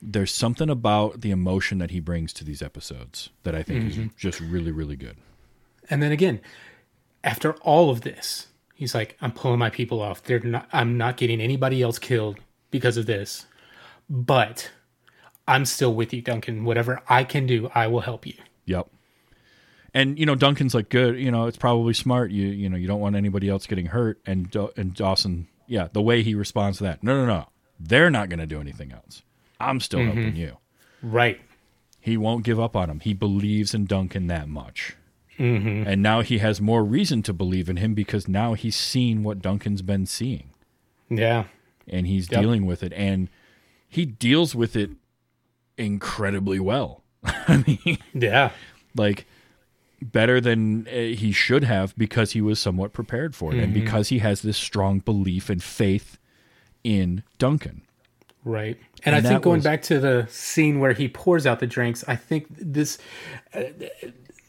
Speaker 2: there's something about the emotion that he brings to these episodes that I think is mm-hmm. just really really good
Speaker 3: And then again, after all of this, he's like, I'm pulling my people off. They're not I'm not getting anybody else killed because of this. But I'm still with you, Duncan. Whatever I can do, I will help you.
Speaker 2: Yep. And you know Duncan's like good. You know it's probably smart. You you know you don't want anybody else getting hurt. And and Dawson, yeah, the way he responds to that. No, no, no. They're not going to do anything else. I'm still helping you.
Speaker 3: Right.
Speaker 2: He won't give up on him. He believes in Duncan that much. Mm-hmm. And now he has more reason to believe in him because now he's seen what Duncan's been seeing
Speaker 3: Yeah.
Speaker 2: and he's
Speaker 3: Yep.
Speaker 2: dealing with it and he deals with it incredibly well. I mean,
Speaker 3: Yeah.
Speaker 2: like better than uh, he should have because he was somewhat prepared for it and because he has this strong belief and faith in Duncan.
Speaker 3: Right. And,
Speaker 2: And
Speaker 3: I think going
Speaker 2: was-
Speaker 3: back to the scene where he pours out the drinks, I think this uh,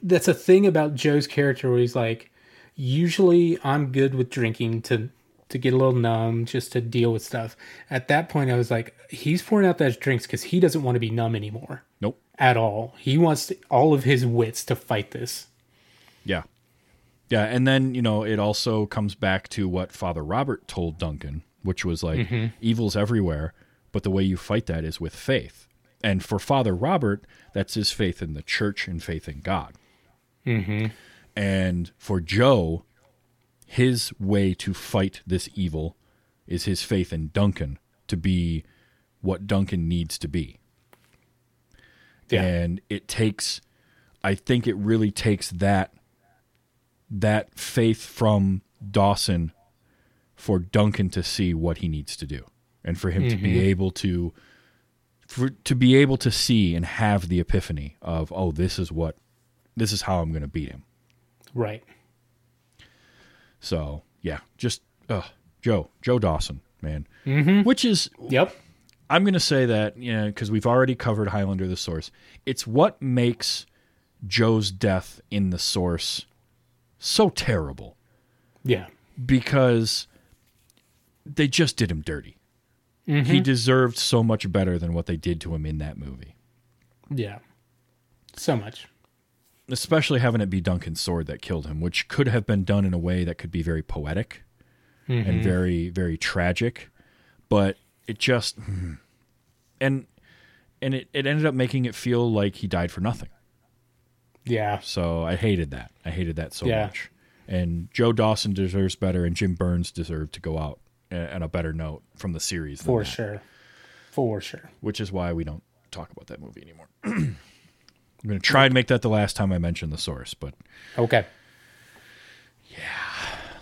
Speaker 3: that's a thing about Joe's character where he's like, usually I'm good with drinking to to get a little numb, just to deal with stuff. At that point, I was like, he's pouring out those drinks because he doesn't want to be numb anymore
Speaker 2: Nope.
Speaker 3: at all. He wants all of his wits to fight this.
Speaker 2: Yeah. Yeah, and then, you know, it also comes back to what Father Robert told Duncan, which was like evil's everywhere, but the way you fight that is with faith. And for Father Robert, that's his faith in the church and faith in God. Mm-hmm. And for Joe, his way to fight this evil is his faith in Duncan to be what Duncan needs to be.
Speaker 3: Yeah.
Speaker 2: And it takes I think it really takes that that faith from Dawson for Duncan to see what he needs to do and for him to be able to for to be able to see and have the epiphany of oh this is what this is how I'm going to beat him.
Speaker 3: Right.
Speaker 2: So, yeah, just uh Joe, Joe Dawson, man. Mm-hmm. Which is
Speaker 3: Yep.
Speaker 2: I'm going to say that, you know, because we've already covered Highlander the Source. It's what makes Joe's death in the Source so terrible
Speaker 3: Yeah.
Speaker 2: because they just did him dirty. He mm-hmm. deserved so much better than what they did to him in that movie,
Speaker 3: Yeah. So much.
Speaker 2: especially having it be Duncan's sword that killed him, which could have been done in a way that could be very poetic and mm-hmm. very, very tragic. But it just, and and it, it ended up making it feel like he died for nothing.
Speaker 3: Yeah.
Speaker 2: So I hated that. I hated that so
Speaker 3: Yeah.
Speaker 2: much. And Joe Dawson deserves better, and Jim Byrnes deserved to go out a- on a better note from the series.
Speaker 3: For
Speaker 2: that,
Speaker 3: sure. For sure.
Speaker 2: Which is why we don't talk about that movie anymore. I'm going to try and make that the last time I mention the source, but
Speaker 3: Okay. Yeah.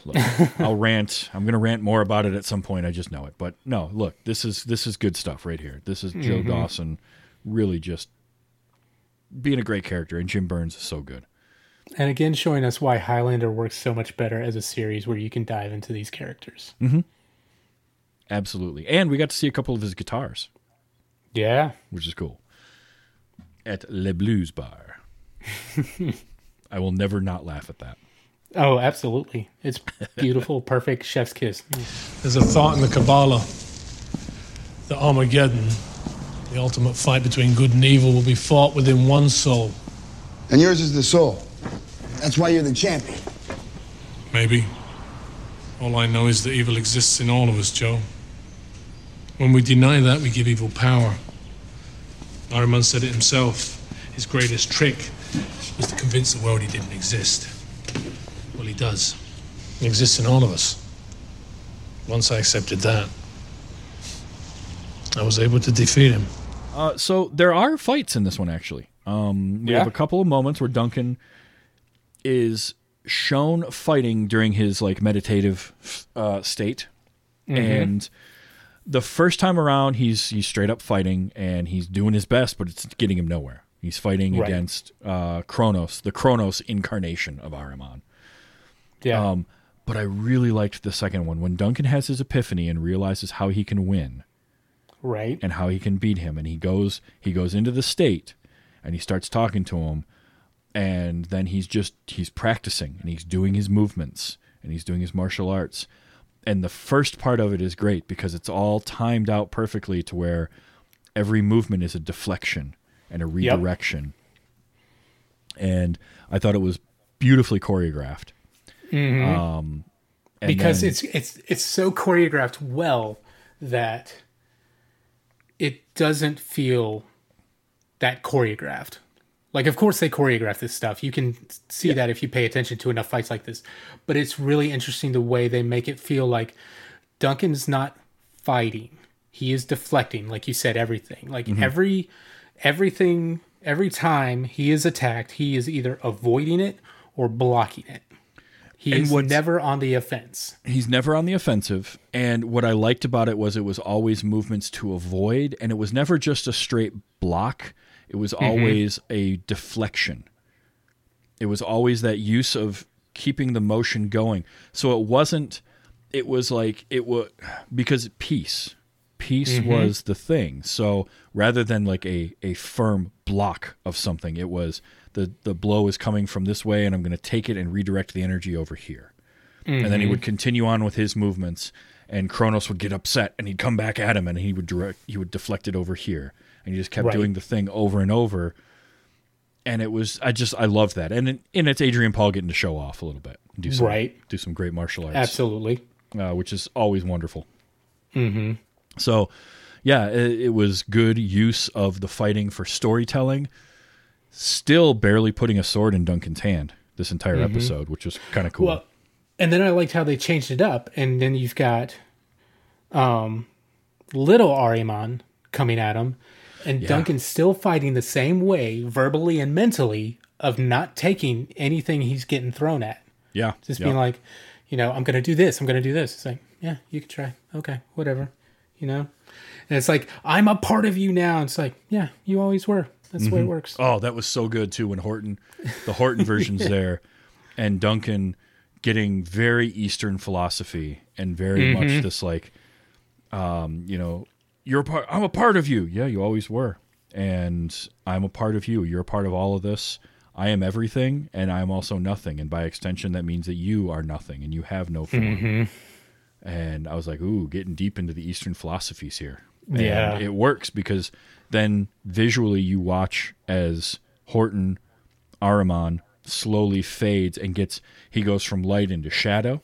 Speaker 2: Look, I'll rant. I'm going to rant more about it at some point. I just know it. But no, look, this is this is good stuff right here. This is Joe mm-hmm. Dawson really just being a great character, and Jim Byrnes is so good.
Speaker 3: And again, showing us why Highlander works so much better as a series where you can dive into these characters. Mm-hmm.
Speaker 2: Absolutely. And we got to see a couple of his guitars.
Speaker 3: Yeah.
Speaker 2: which is cool. At Le Blues Bar. I will never not laugh at that.
Speaker 3: Oh, absolutely. It's beautiful, perfect chef's kiss.
Speaker 5: There's a thought in the Kabbalah the Armageddon, the ultimate fight between good and evil, will be fought within one soul.
Speaker 8: And yours is the soul. That's why you're the champion.
Speaker 5: Maybe. All I know is that evil exists in all of us, Joe. When we deny that, we give evil power. Ahriman said it himself. His greatest trick was to convince the world he didn't exist. Well, he does. He exists in all of us. Once I accepted that, I was able to defeat him.
Speaker 2: Uh, so there are fights in this one, actually. Um, we
Speaker 3: Yeah?
Speaker 2: have a couple of moments where Duncan is shown fighting during his like meditative uh, state, and the first time around, he's he's straight up fighting and he's doing his best, but it's getting him nowhere. He's fighting
Speaker 3: Right.
Speaker 2: against uh, Kronos, the Kronos incarnation of Ahriman.
Speaker 3: Yeah.
Speaker 2: Um, but I really liked the second one when Duncan has his epiphany and realizes how he can win
Speaker 3: right.
Speaker 2: and how he can beat him, and he goes he goes into the state and he starts talking to him, and then he's just he's practicing and he's doing his movements and he's doing his martial arts, and the first part of it is great because it's all timed out perfectly to where every movement is a deflection and a redirection, and I thought it was beautifully choreographed. Um, and
Speaker 3: because
Speaker 2: then-
Speaker 3: it's it's it's so choreographed well that it doesn't feel that choreographed. Like, of course, they choreograph this stuff. You can see that if you pay attention to enough fights like this. But it's really interesting the way they make it feel like Duncan's not fighting; he is deflecting. Like you said, everything. Like
Speaker 2: Mm-hmm.
Speaker 3: every everything, every time he is attacked, he is either avoiding it or blocking it. He
Speaker 2: And
Speaker 3: is never on the offense.
Speaker 2: he's never on the offensive and what i liked about it was it was always movements to avoid and it was never just a straight block it was mm-hmm. always a deflection It was always that use of keeping the motion going. So it wasn't. It was like it was because peace, peace mm-hmm. was the thing. So rather than like a a firm block of something, it was the the blow is coming from this way, and I'm going to take it and redirect the energy over here. And then he mm-hmm. would continue on with his movements, and Kronos would get upset, and he'd come back at him, and he would direct, he would deflect it over here, and he just kept
Speaker 3: Right.
Speaker 2: doing the thing over and over. And it was, I just, I loved that, and and it's Adrian Paul getting to show off a little bit, do some,
Speaker 3: Right.
Speaker 2: do some great martial arts,
Speaker 3: Absolutely.
Speaker 2: uh, which is always wonderful. Mm-hmm. So, yeah, it, it was good use of the fighting for storytelling. Still barely putting a sword in Duncan's hand this entire episode, which was kind of cool.
Speaker 3: Well, and then I liked how they changed it up, and then you've got um, little Ahriman coming at him, and Duncan's still fighting the same way, verbally and mentally, of not taking anything he's getting thrown at.
Speaker 2: yeah,
Speaker 3: Just
Speaker 2: yeah.
Speaker 3: being like, you know, I'm gonna do this, I'm gonna do this. It's like, yeah, you can try. Okay, whatever. You know? And it's like, I'm a part of you now. It's like, yeah, you always were. That's the way it works.
Speaker 2: Oh, that was so good too when Horton, the Horton version's there, and Duncan getting very Eastern philosophy and very
Speaker 3: Mm-hmm.
Speaker 2: much this like, um, you know, you're a part. I'm a part of you. Yeah, you always were, and I'm a part of you. You're a part of all of this. I am everything, and I'm also nothing. And by extension, that means that you are nothing, and you have no form.
Speaker 3: Mm-hmm.
Speaker 2: And I was like, ooh, getting deep into the Eastern philosophies here. And
Speaker 3: Yeah.
Speaker 2: it works because then visually you watch as Horton Ahriman slowly fades and gets he goes from light into shadow.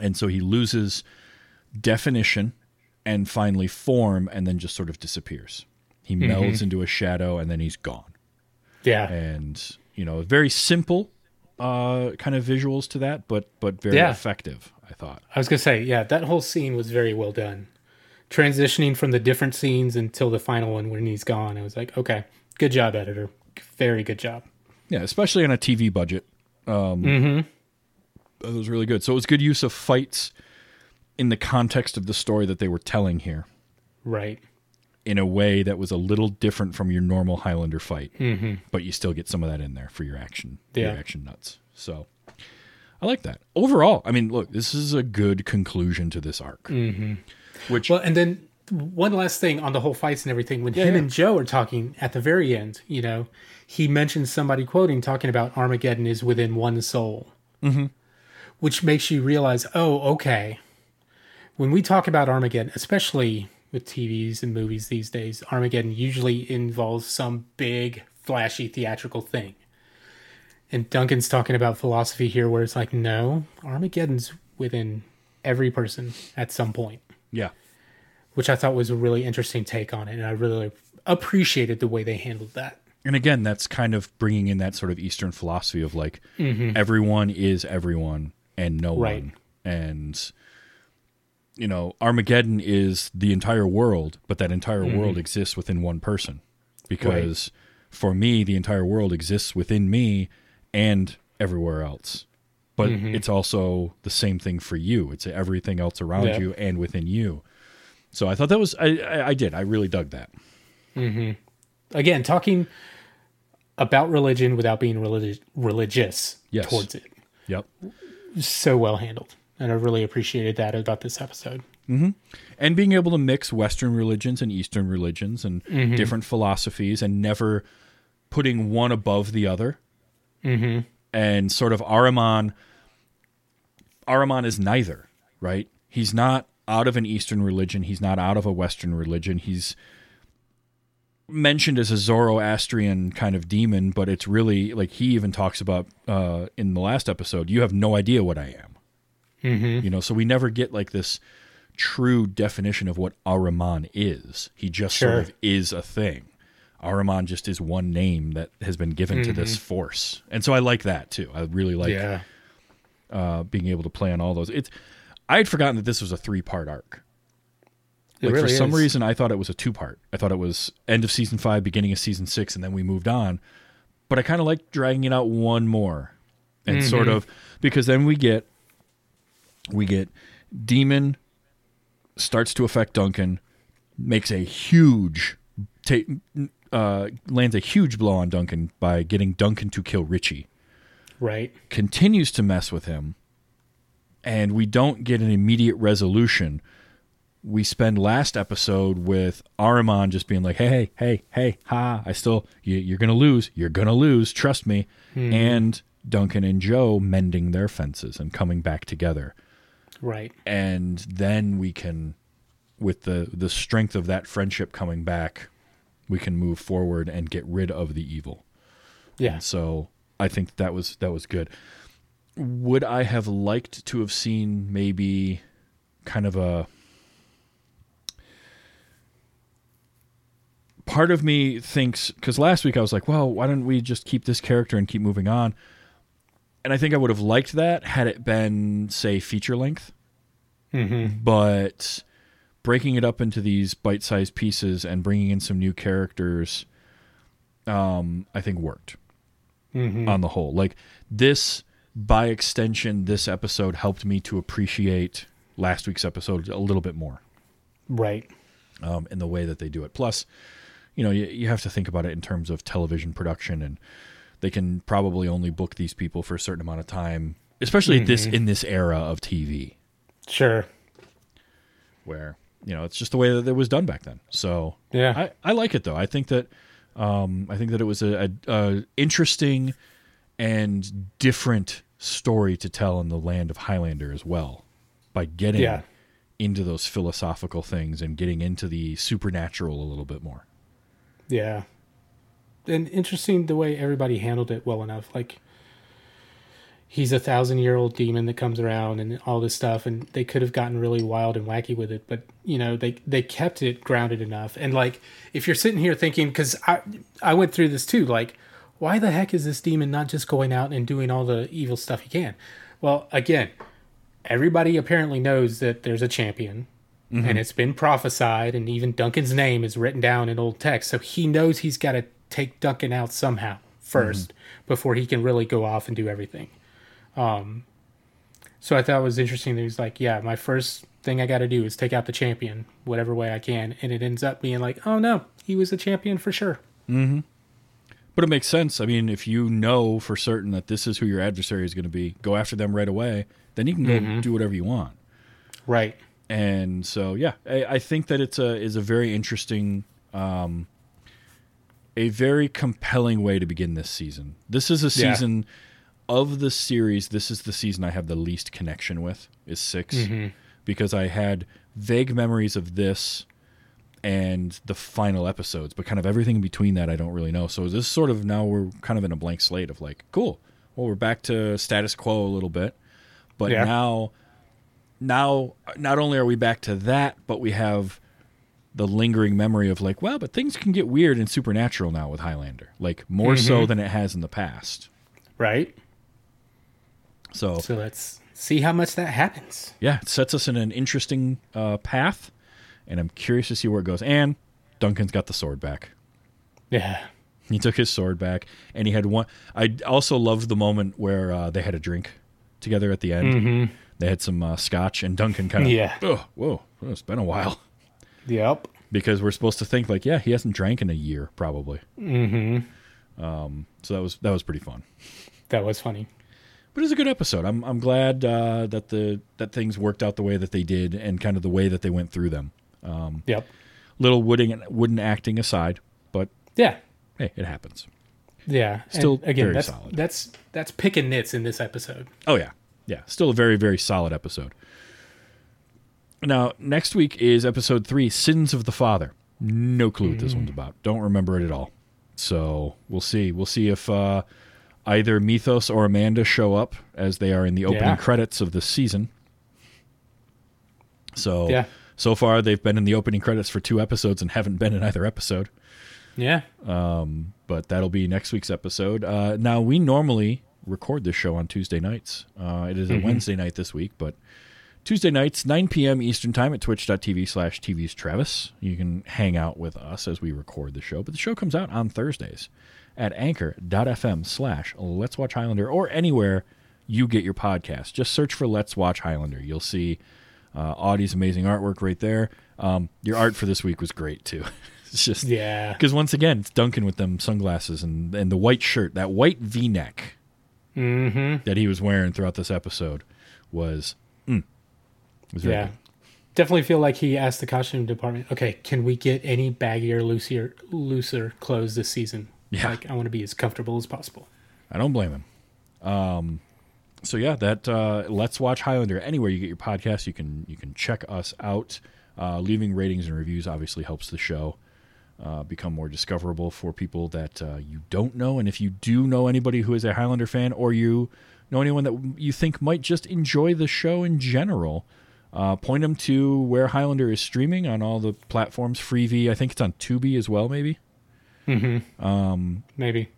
Speaker 2: And so he loses definition and finally form and then just sort of disappears. He melds into a shadow and then he's gone.
Speaker 3: Yeah.
Speaker 2: And you know, very simple uh kind of visuals to that, but but very
Speaker 3: Yeah.
Speaker 2: effective, I thought.
Speaker 3: I was gonna say, yeah, that whole scene was very well done. Transitioning from the different scenes until the final one when he's gone, I was like, okay, good job, editor. Very good job.
Speaker 2: Yeah, especially on a TV budget. Um, mm-hmm. It was really good. So it was good use of fights in the context of the story that they were telling here
Speaker 3: Right.
Speaker 2: in a way that was a little different from your normal Highlander fight. Mm-hmm. But you still get some of that in there for your action, your action nuts. So I like that. Overall, I mean, look, this is a good conclusion to this arc. Mm-hmm. Which,
Speaker 3: Well, and then one last thing on the whole fights and everything. When him
Speaker 2: yeah.
Speaker 3: and Joe are talking at the very end, you know, he mentions somebody quoting talking about Armageddon is within one soul, mm-hmm. which makes you realize, oh, okay. When we talk about Armageddon, especially with TVs and movies these days, Armageddon usually involves some big, flashy theatrical thing. And Duncan's talking about philosophy here, where it's like, no, Armageddon's within every person at some point
Speaker 2: yeah.
Speaker 3: which I thought was a really interesting take on it, and I really appreciated the way they handled that.
Speaker 2: And again, that's kind of bringing in that sort of Eastern philosophy of like mm-hmm. everyone is everyone and no
Speaker 3: Right.
Speaker 2: one. And you know, Armageddon is the entire world, but that entire world exists within one person. Because for me, the entire world exists within me and everywhere else. But it's also the same thing for you. It's everything else around
Speaker 3: Yeah.
Speaker 2: you and within you. So I thought that was I, I, I did. I really dug that. Mm-hmm.
Speaker 3: Again, talking about religion without being religi- religious
Speaker 2: Yes.
Speaker 3: towards it,
Speaker 2: Yep.
Speaker 3: so well handled, and I really appreciated that about this episode.
Speaker 2: and being able to mix Western religions and Eastern religions and different philosophies and never putting one above the other. Mm-hmm. And sort of Ahriman, Ahriman is neither, right? He's not out of an Eastern religion. He's not out of a Western religion. He's mentioned as a Zoroastrian kind of demon, but it's really like he even talks about uh, in the last episode. You have no idea what I am. You know, so we never get like this true definition of what Ahriman is. He just
Speaker 3: Sure.
Speaker 2: sort of is a thing. Ahriman just is one name that has been given to this force, and so I like that too. I really like
Speaker 3: yeah,
Speaker 2: uh, being able to play on all those. It's I had forgotten that this was a three part arc.
Speaker 3: it
Speaker 2: Like
Speaker 3: really
Speaker 2: for some
Speaker 3: is.
Speaker 2: reason, I thought it was a two part. I thought it was end of season five, beginning of season six, and then we moved on. But I kind of like dragging it out one more, and sort
Speaker 3: Mm-hmm.
Speaker 2: of because then we get we get demon starts to affect Duncan, makes a huge ta- uh, lands a huge blow on Duncan by getting Duncan to kill Richie,
Speaker 3: Right.
Speaker 2: continues to mess with him and we don't get an immediate resolution. We spend last episode with Ahriman just being like hey hey hey hey ha I still you, you're gonna lose you're gonna lose trust me. And Duncan and Joe mending their fences and coming back together
Speaker 3: Right.
Speaker 2: and then we can with the the strength of that friendship coming back we can move forward and get rid of the evil
Speaker 3: Yeah.
Speaker 2: so I think that was that was good. Would I have liked to have seen maybe kind of a part of me thinks because last week I was like, well, why don't we just keep this character and keep moving on? And I think I would have liked that had it been say feature length, but breaking it up into these bite-sized pieces and bringing in some new characters, um, I think worked on the whole. Like this, by extension, this episode helped me to appreciate last week's episode a little bit more
Speaker 3: Right.
Speaker 2: um, in the way that they do it. Plus, you know, you, you have to think about it in terms of television production, and they can probably only book these people for a certain amount of time, especially at this in this era of TV,
Speaker 3: Sure.
Speaker 2: where you know it's just the way that it was done back then. So
Speaker 3: Yeah.
Speaker 2: I, I like it though. I think that um, I think that it was a, a, a interesting and different story to tell in the land of Highlander as well, by getting
Speaker 3: Yeah.
Speaker 2: into those philosophical things and getting into the supernatural a little bit more.
Speaker 3: Yeah. And interesting the way everybody handled it well enough. Like he's a thousand year old demon that comes around and all this stuff and they could have gotten really wild and wacky with it, but you know, they they kept it grounded enough. And like if you're sitting here thinking cuz I I went through this too, like why the heck is this demon not just going out and doing all the evil stuff he can? Well, again, everybody apparently knows that there's a champion mm-hmm. and it's been prophesied and even duncan's name is written down in old text so he knows he's got to take duncan out somehow 1st before he can really go off and do everything. Um, so i thought it was interesting that he's like yeah my first thing i got to do is take out the champion whatever way i can. And it ends up being like oh no he was a champion for sure.
Speaker 2: But it makes sense. I mean, if you know for certain that this is who your adversary is going to be, go after them right away. Then you can go do whatever you want.
Speaker 3: right.
Speaker 2: And so, yeah, I, I think that it's a is a very interesting, um, a very compelling way to begin this season. This is a
Speaker 3: Yeah.
Speaker 2: season of the series. This is the season I have the least connection with. Is 6 mm-hmm. because I had vague memories of this and the final episodes, but kind of everything in between that I don't really know. So this is sort of now we're kind of in a blank slate of like, cool. Well, we're back to status quo a little bit, but
Speaker 3: Yeah.
Speaker 2: now, now not only are we back to that, but we have the lingering memory of like, well, but things can get weird and supernatural now with Highlander, like more so than it has in the past.
Speaker 3: right
Speaker 2: So,
Speaker 3: so let's see how much that happens
Speaker 2: yeah, it sets us in an interesting uh, path, and I'm curious to see where it goes. And Duncan's got the sword back.
Speaker 3: yeah
Speaker 2: He took his sword back, and he had one. I also loved the moment where uh, they had a drink together at the end. They had some uh, scotch, and Duncan kind of,
Speaker 3: Yeah.
Speaker 2: oh, whoa, it's been a while.
Speaker 3: Yep
Speaker 2: Because we're supposed to think like, yeah, he hasn't drank in a year, probably. Mm-hmm. Um, so that was that was pretty fun.
Speaker 3: that was funny
Speaker 2: But it was a good episode. I'm I'm glad uh, that the that things worked out the way that they did, and kind of the way that they went through them.
Speaker 3: Um, yep
Speaker 2: Little wooden wooden acting aside, but
Speaker 3: yeah
Speaker 2: hey, it happens.
Speaker 3: Yeah. and
Speaker 2: Still
Speaker 3: again,
Speaker 2: very
Speaker 3: that's
Speaker 2: solid.
Speaker 3: that's that's picking nits in this episode.
Speaker 2: Oh yeah, yeah. Still a very very solid episode. Now next week is episode three, Sins of the Father. No clue what this one's about. Don't remember it at all. So we'll see. We'll see if uh, either Methos or Amanda show up as they are in the opening
Speaker 3: Yeah.
Speaker 2: credits of this season. So
Speaker 3: Yeah.
Speaker 2: so far they've been in the opening credits for two episodes and haven't been in either episode.
Speaker 3: Yeah.
Speaker 2: Um, but that'll be next week's episode. Uh, now we normally record this show on Tuesday nights. Uh, it is a Wednesday night this week, but Tuesday nights, 9 p.m. Eastern time at twitch.tv slash TV's Travis. You can hang out with us as we record the show, but the show comes out on Thursdays at anchor.fm slash Let's Watch Highlander or anywhere you get your podcast. Just search for Let's Watch Highlander. You'll see uh, Audie's amazing artwork right there. Um, your art for this week was great too. it's just
Speaker 3: Yeah.
Speaker 2: because once again, it's Duncan with them sunglasses and and the white shirt, that white V neck.
Speaker 3: Mm-hmm.
Speaker 2: that he was wearing throughout this episode was, mm,
Speaker 3: Yeah.
Speaker 2: good.
Speaker 3: Definitely feel like he asked the costume department, okay, can we get any baggier, looser, looser clothes this season?
Speaker 2: Yeah.
Speaker 3: Like, I want to be as comfortable as possible.
Speaker 2: I don't blame him. Um, so yeah, that uh, let's watch Highlander anywhere you get your podcast. You can you can check us out. Uh, leaving ratings and reviews obviously helps the show uh, become more discoverable for people that uh, you don't know. And if you do know anybody who is a Highlander fan, or you know anyone that you think might just enjoy the show in general, uh, point them to where Highlander is streaming on all the platforms. Freevee, I think it's on Tubi as well, maybe Hmm. Um.
Speaker 3: Maybe.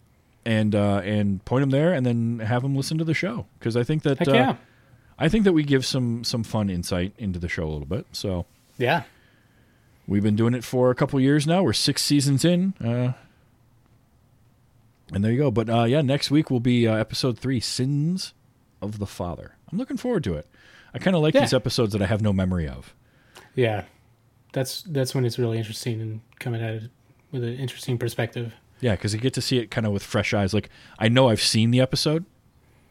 Speaker 2: and uh, and point them there, and then have them listen to the show because I think that
Speaker 3: Heck
Speaker 2: uh,
Speaker 3: yeah.
Speaker 2: I think that we give some some fun insight into the show a little bit. So
Speaker 3: Yeah.
Speaker 2: we've been doing it for a couple years now. We're six seasons in, uh, and there you go. But uh, yeah, next week will be uh, episode three, "Sins of the Father." I'm looking forward to it. I kind of like
Speaker 3: Yeah.
Speaker 2: these episodes that I have no memory of.
Speaker 3: Yeah. That's that's when it's really interesting and coming at it with an interesting perspective.
Speaker 2: Yeah, because you get to see it kind of with fresh eyes. Like I know I've seen the episode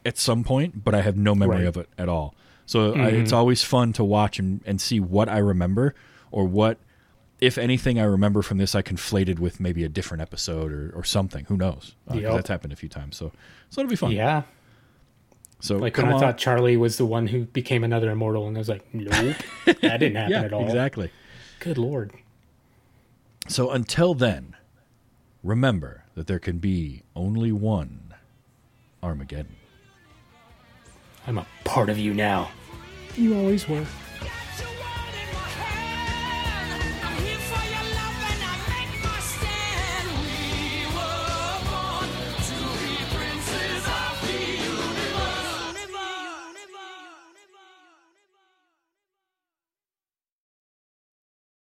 Speaker 2: at some point, but I have no memory
Speaker 3: Right.
Speaker 2: of it at all. So I, it's always fun to watch and, and see what I remember or what, if anything, I remember from this I conflated with maybe a different episode or, or something. Who knows? Uh,
Speaker 3: Yep.
Speaker 2: That's happened a few times. So so it'll be fun.
Speaker 3: Yeah.
Speaker 2: So
Speaker 3: Like
Speaker 2: come
Speaker 3: when I thought Charlie was the one who became another immortal, and I was like, nope, that didn't happen
Speaker 2: yeah,
Speaker 3: at all.
Speaker 2: exactly.
Speaker 3: Good lord.
Speaker 2: So until then, remember that there can be only one Armageddon.
Speaker 3: I'm a part of you now. You always were.